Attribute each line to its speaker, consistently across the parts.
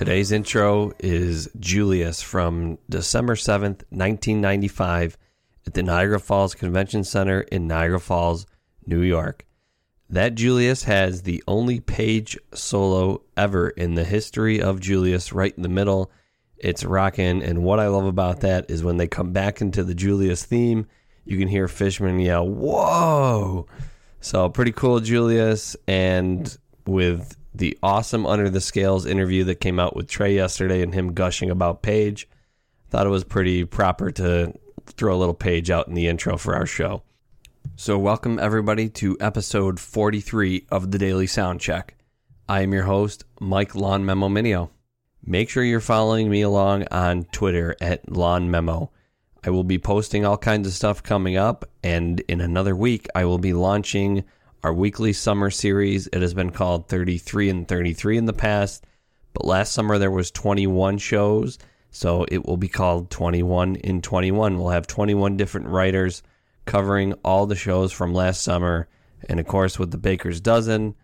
Speaker 1: Today's intro is Julius from December 7th, 1995, at the Niagara Falls Convention Center in Niagara Falls, New York. That Julius has the only page solo ever in the history of Julius right in the middle. It's rocking, and what I love about that is when they come back into the Julius theme, you can hear Fishman yell, Whoa! So, pretty cool, Julius, and with the awesome Under the Scales interview that came out with Trey yesterday and him gushing about Page. Thought it was pretty proper to throw a little Page out in the intro for our show. So, welcome everybody to episode 43 of the Daily Sound Check. I am your host, Mike Lawn Memo Minio. Make sure you're following me along on Twitter at Lawn Memo. I will be posting all kinds of stuff coming up, and in another week, I will be launching our weekly summer series. It has been called 33 and 33 in the past, but last summer there was 21 shows, so it will be called 21 in 21. We'll have 21 different writers covering all the shows from last summer, and of course with the Baker's dozen,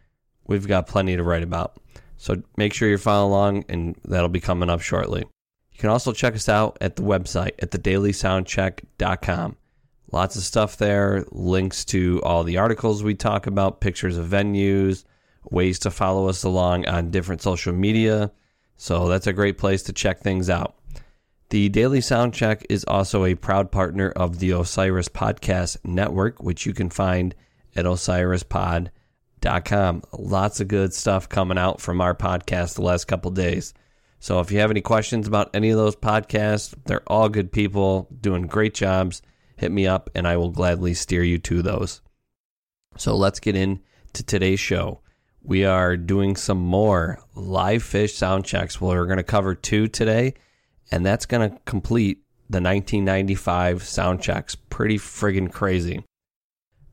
Speaker 1: we've got plenty to write about. So make sure you're following along, and that'll be coming up shortly. You can also check us out at the website at thedailysoundcheck.com. Lots of stuff there, links to all the articles we talk about, pictures of venues, ways to follow us along on different social media. So that's a great place to check things out. The Daily Soundcheck is also a proud partner of the Osiris Podcast Network, which you can find at osirispod.com. Lots of good stuff coming out from our podcast the last couple days. So if you have any questions about any of those podcasts, they're all good people doing great jobs hit me up and I will gladly steer you to those. So let's get into today's show. We are doing some more live Phish sound checks. We're going to cover two today, and that's going to complete the 1995 sound checks. Pretty friggin' crazy.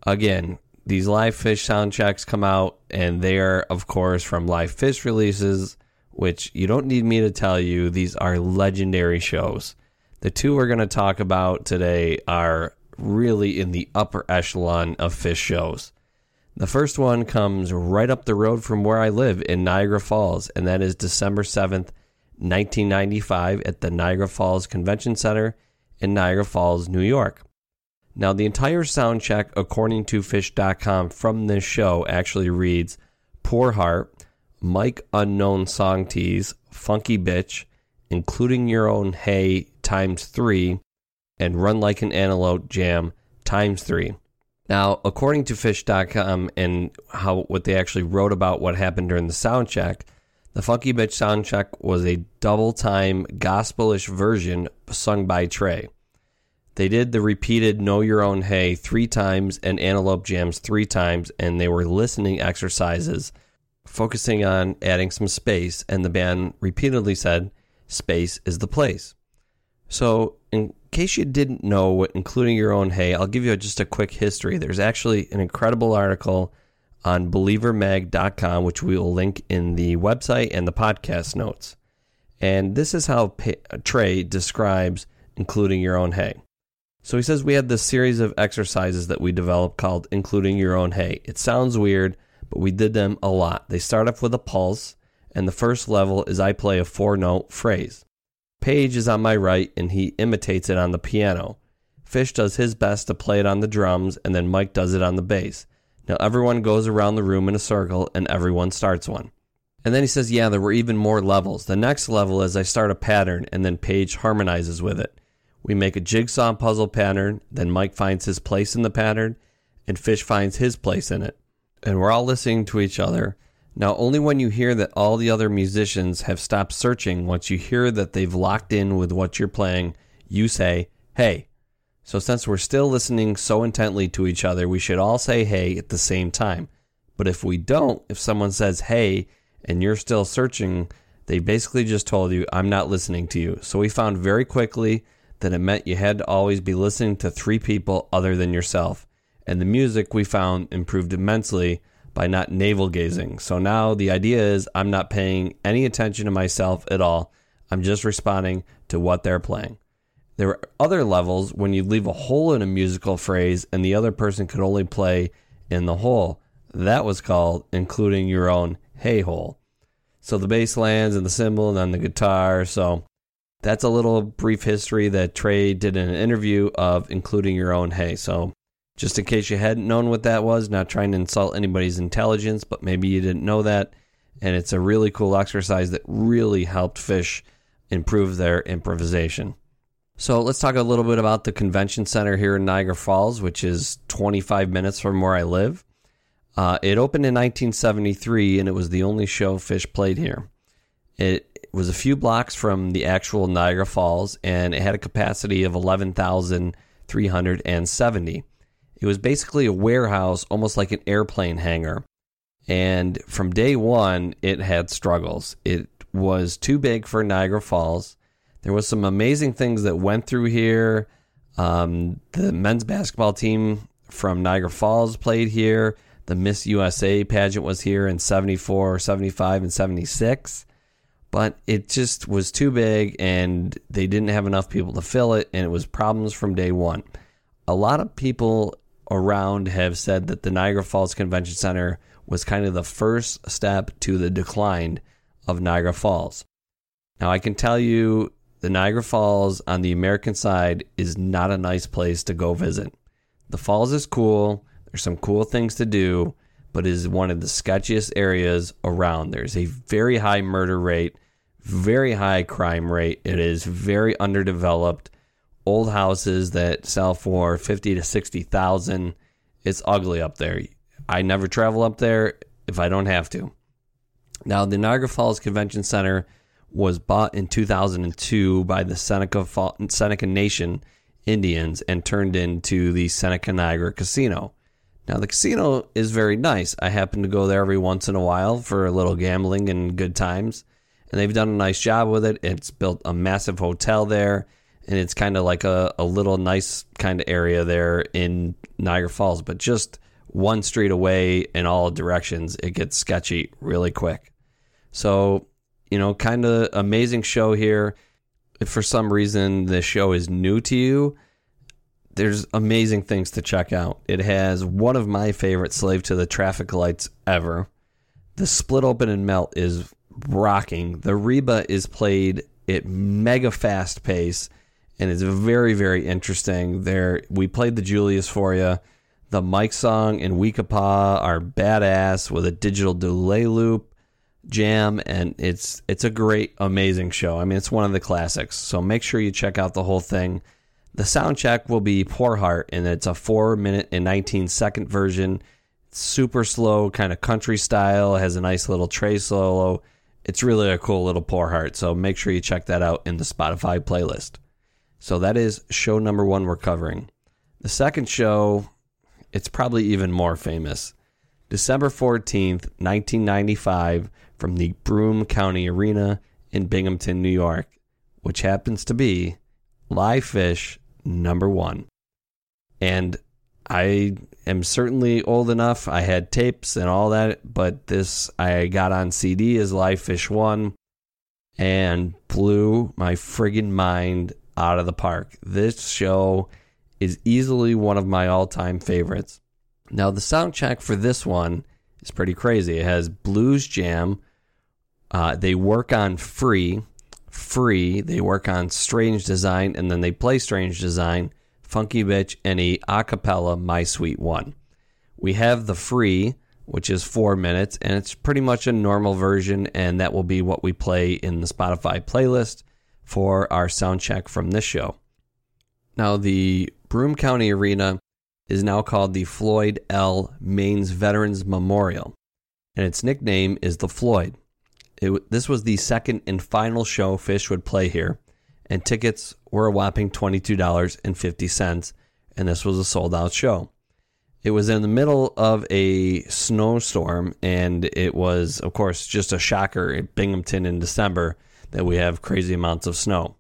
Speaker 1: Again, these live Phish sound checks come out, and they are, of course, from live Phish releases, which you don't need me to tell you, these are legendary shows. The two we're going to talk about today are really in the upper echelon of Phish shows. The first one comes right up the road from where I live in Niagara Falls, and that is December 7th, 1995, at the Niagara Falls Convention Center in Niagara Falls, New York. Now, the entire sound check, according to Phish.com, from this show actually reads Poor Heart, Mike Unknown Song Tease, Funky Bitch, including your own Hey times three, and Run Like an Antelope Jam times three. Now, according to Phish.com and how what they actually wrote about what happened during the sound check, the Funky Bitch sound check was a double time gospelish version sung by Trey. They did the repeated Know Your Own Hey three times and Antelope Jams three times, and they were listening exercises focusing on adding some space, and the band repeatedly said, Space is the place. So, in case you didn't know, including your own hey, I'll give you just a quick history. There's actually an incredible article on believermag.com, which we will link in the website and the podcast notes. And this is how Trey describes including your own hey. So he says we had this series of exercises that we developed called including your own hey. It sounds weird, but we did them a lot. They start off with a pulse, and the first level is I play a four note phrase. Page is on my right and he imitates it on the piano. Fish does his best to play it on the drums and then Mike does it on the bass. Now everyone goes around the room in a circle and everyone starts one. And then he says, Yeah, there were even more levels. The next level is I start a pattern and then Page harmonizes with it. We make a jigsaw puzzle pattern, then Mike finds his place in the pattern, and Fish finds his place in it. And we're all listening to each other, now, only when you hear that all the other musicians have stopped searching, once you hear that they've locked in with what you're playing, you say, hey. So, since we're still listening so intently to each other, we should all say hey at the same time. But if we don't, if someone says hey and you're still searching, they basically just told you, I'm not listening to you. So, we found very quickly that it meant you had to always be listening to three people other than yourself. And the music we found improved immensely by not navel gazing. So now the idea is I'm not paying any attention to myself at all. I'm just responding to what they're playing. There are other levels when you leave a hole in a musical phrase and the other person could only play in the hole. That was called including your own hey hole. So the bass lands and the cymbal and then the guitar. So that's a little brief history that Trey did in an interview of including your own hey. So just in case you hadn't known what that was, not trying to insult anybody's intelligence, but maybe you didn't know that. And it's a really cool exercise that really helped Phish improve their improvisation. So let's talk a little bit about the convention center here in Niagara Falls, which is 25 minutes from where I live. Uh, it opened in 1973 and it was the only show Phish played here. It was a few blocks from the actual Niagara Falls and it had a capacity of 11,370. It was basically a warehouse, almost like an airplane hangar. And from day one, it had struggles. It was too big for Niagara Falls. There was some amazing things that went through here. Um, the men's basketball team from Niagara Falls played here. The Miss USA pageant was here in 74, 75, and 76. But it just was too big and they didn't have enough people to fill it, and it was problems from day one. A lot of people around have said that the Niagara Falls Convention Center was kind of the first step to the decline of Niagara Falls. Now, I can tell you the Niagara Falls on the American side is not a nice place to go visit. The falls is cool, there's some cool things to do, but is one of the sketchiest areas around. There's a very high murder rate, very high crime rate. It is very underdeveloped. Old houses that sell for 50 to 60,000. It's ugly up there. I never travel up there if I don't have to. Now, the Niagara Falls Convention Center was bought in 2002 by the Seneca, Seneca Nation Indians and turned into the Seneca Niagara Casino. Now, the casino is very nice. I happen to go there every once in a while for a little gambling and good times. And they've done a nice job with it. It's built a massive hotel there. And it's kind of like a, a little nice kind of area there in Niagara Falls. But just one street away in all directions, it gets sketchy really quick. So, you know, kind of amazing show here. If for some reason the show is new to you, there's amazing things to check out. It has one of my favorite slave to the traffic lights ever. The split open and melt is rocking. The Reba is played at mega fast pace and it's very, very interesting. There we played the Julius for you. The Mike song and Weekapaug are badass with a digital delay loop jam and it's it's a great amazing show. I mean it's one of the classics. So make sure you check out the whole thing. The sound check will be Poor Heart and it's a 4 minute and 19 second version. super slow kind of country style, has a nice little Trey solo. It's really a cool little Poor Heart. So make sure you check that out in the Spotify playlist. So that is show number 1 we're covering. The second show it's probably even more famous. December 14th, 1995 from the Broome County Arena in Binghamton, New York, which happens to be live Phish number one. And I am certainly old enough. I had tapes and all that, but this I got on CD as Live Phish One and blew my friggin' mind out of the park. This show is easily one of my all time favorites. Now, the sound check for this one is pretty crazy. It has Blues Jam, uh, they work on free, free. They work on strange design, and then they play strange design, funky bitch, and a acapella my sweet one. We have the free, which is four minutes, and it's pretty much a normal version, and that will be what we play in the Spotify playlist for our sound check from this show. Now, the Broome County Arena is now called the Floyd L. Maines Veterans Memorial, and its nickname is the Floyd. It, this was the second and final show Phish would play here, and tickets were a whopping $22.50, and this was a sold out show. It was in the middle of a snowstorm, and it was, of course, just a shocker at Binghamton in December that we have crazy amounts of snow.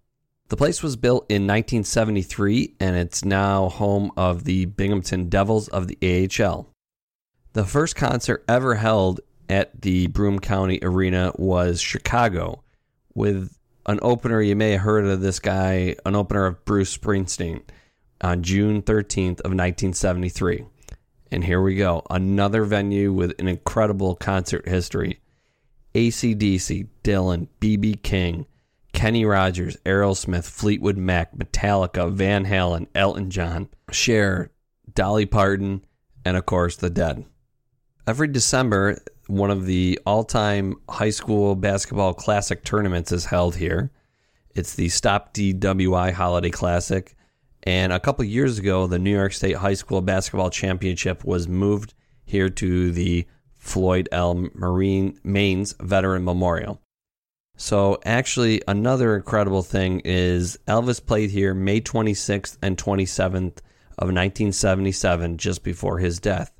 Speaker 1: The place was built in 1973, and it's now home of the Binghamton Devils of the AHL. The first concert ever held at the Broome County Arena was Chicago with an opener. You may have heard of this guy, an opener of Bruce Springsteen on June 13th of 1973. And here we go, another venue with an incredible concert history. ACDC, Dylan, BB King, Kenny Rogers, Aerosmith, Fleetwood Mac, Metallica, Van Halen, Elton John, Cher, Dolly Parton, and of course, The Dead. Every December, one of the all time high school basketball classic tournaments is held here. It's the Stop DWI Holiday Classic. And a couple years ago, the New York State High School Basketball Championship was moved here to the Floyd L. Marine Maines Veteran Memorial. So, actually, another incredible thing is Elvis played here May 26th and 27th of 1977, just before his death.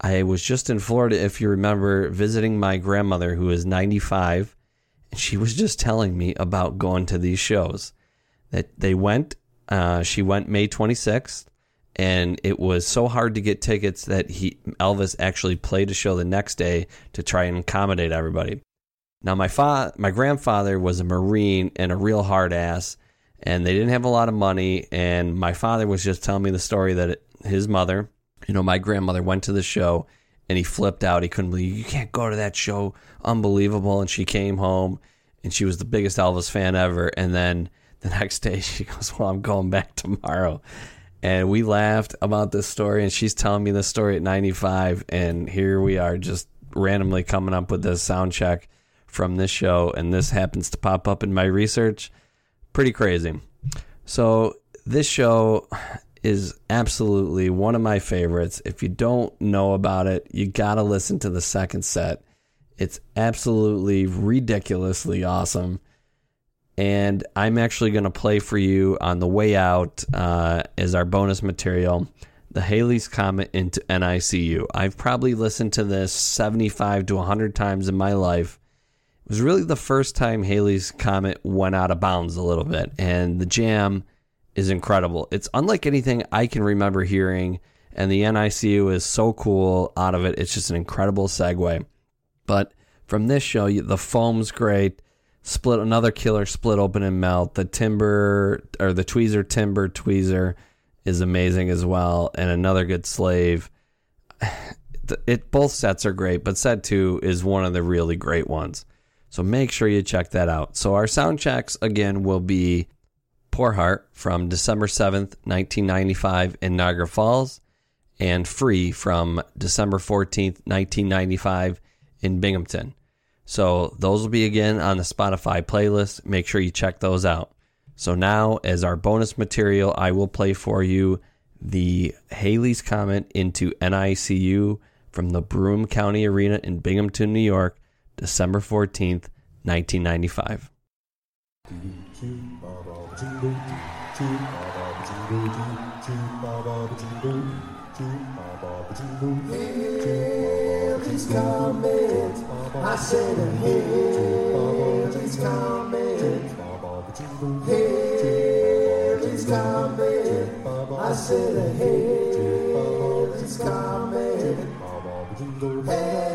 Speaker 1: I was just in Florida, if you remember, visiting my grandmother, who is 95, and she was just telling me about going to these shows. That they went, uh, she went May 26th, and it was so hard to get tickets that he Elvis actually played a show the next day to try and accommodate everybody. Now my fa- my grandfather was a marine and a real hard ass and they didn't have a lot of money and my father was just telling me the story that it, his mother, you know, my grandmother went to the show and he flipped out. He couldn't believe you can't go to that show. Unbelievable. And she came home and she was the biggest Elvis fan ever and then the next day she goes, "Well, I'm going back tomorrow." And we laughed about this story and she's telling me the story at 95 and here we are just randomly coming up with this sound check from this show and this happens to pop up in my research. Pretty crazy. So this show is absolutely one of my favorites. If you don't know about it you got to listen to the second set. It's absolutely ridiculously awesome and I'm actually going to play for you on the way out uh, as our bonus material the Halley's Comet into NICU. I've probably listened to this 75 to 100 times in my life. It was really the first time Halley's Comet went out of bounds a little bit, and the jam is incredible. It's unlike anything I can remember hearing, and the NICU is so cool out of it. It's just an incredible segue. But from this show, the foam's great split another killer split open and melt. The timber or the tweezer timber tweezer is amazing as well, and another good slave. It both sets are great, but set two is one of the really great ones. So make sure you check that out. So our sound checks again will be Poor Heart from December 7th, 1995 in Niagara Falls and Free from December 14th, 1995 in Binghamton. So those will be again on the Spotify playlist. Make sure you check those out. So now, as our bonus material, I will play for you the Halley's Comet into NICU from the Broome County Arena in Binghamton, New York, December 14th, 1995. He's coming. I said, here he's coming. Here he's coming. I said, here he's coming. Here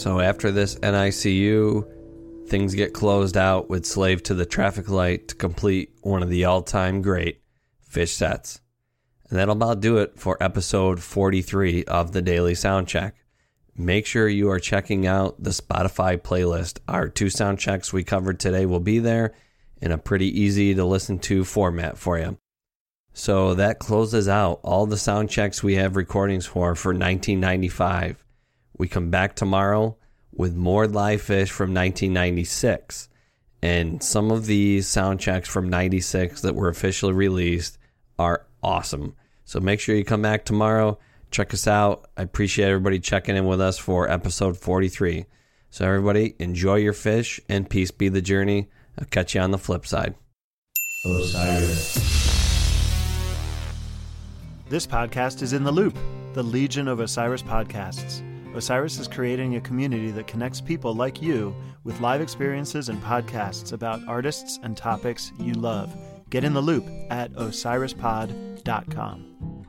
Speaker 1: So after this NICU, things get closed out with Slave to the Traffic Light to complete one of the all time great Phish sets. And that'll about do it for episode 43 of the Daily Sound Check. Make sure you are checking out the Spotify playlist. Our two sound checks we covered today will be there in a pretty easy to listen to format for you. So that closes out all the sound checks we have recordings for for 1995. We come back tomorrow with more live Phish from 1996. And some of these sound checks from 96 that were officially released are awesome. So make sure you come back tomorrow. Check us out. I appreciate everybody checking in with us for episode 43. So, everybody, enjoy your Phish and peace be the journey. I'll catch you on the flip side.
Speaker 2: Osiris.
Speaker 3: This podcast is in the loop, the Legion of Osiris podcasts. Osiris is creating a community that connects people like you with live experiences and podcasts about artists and topics you love. Get in the loop at osirispod.com.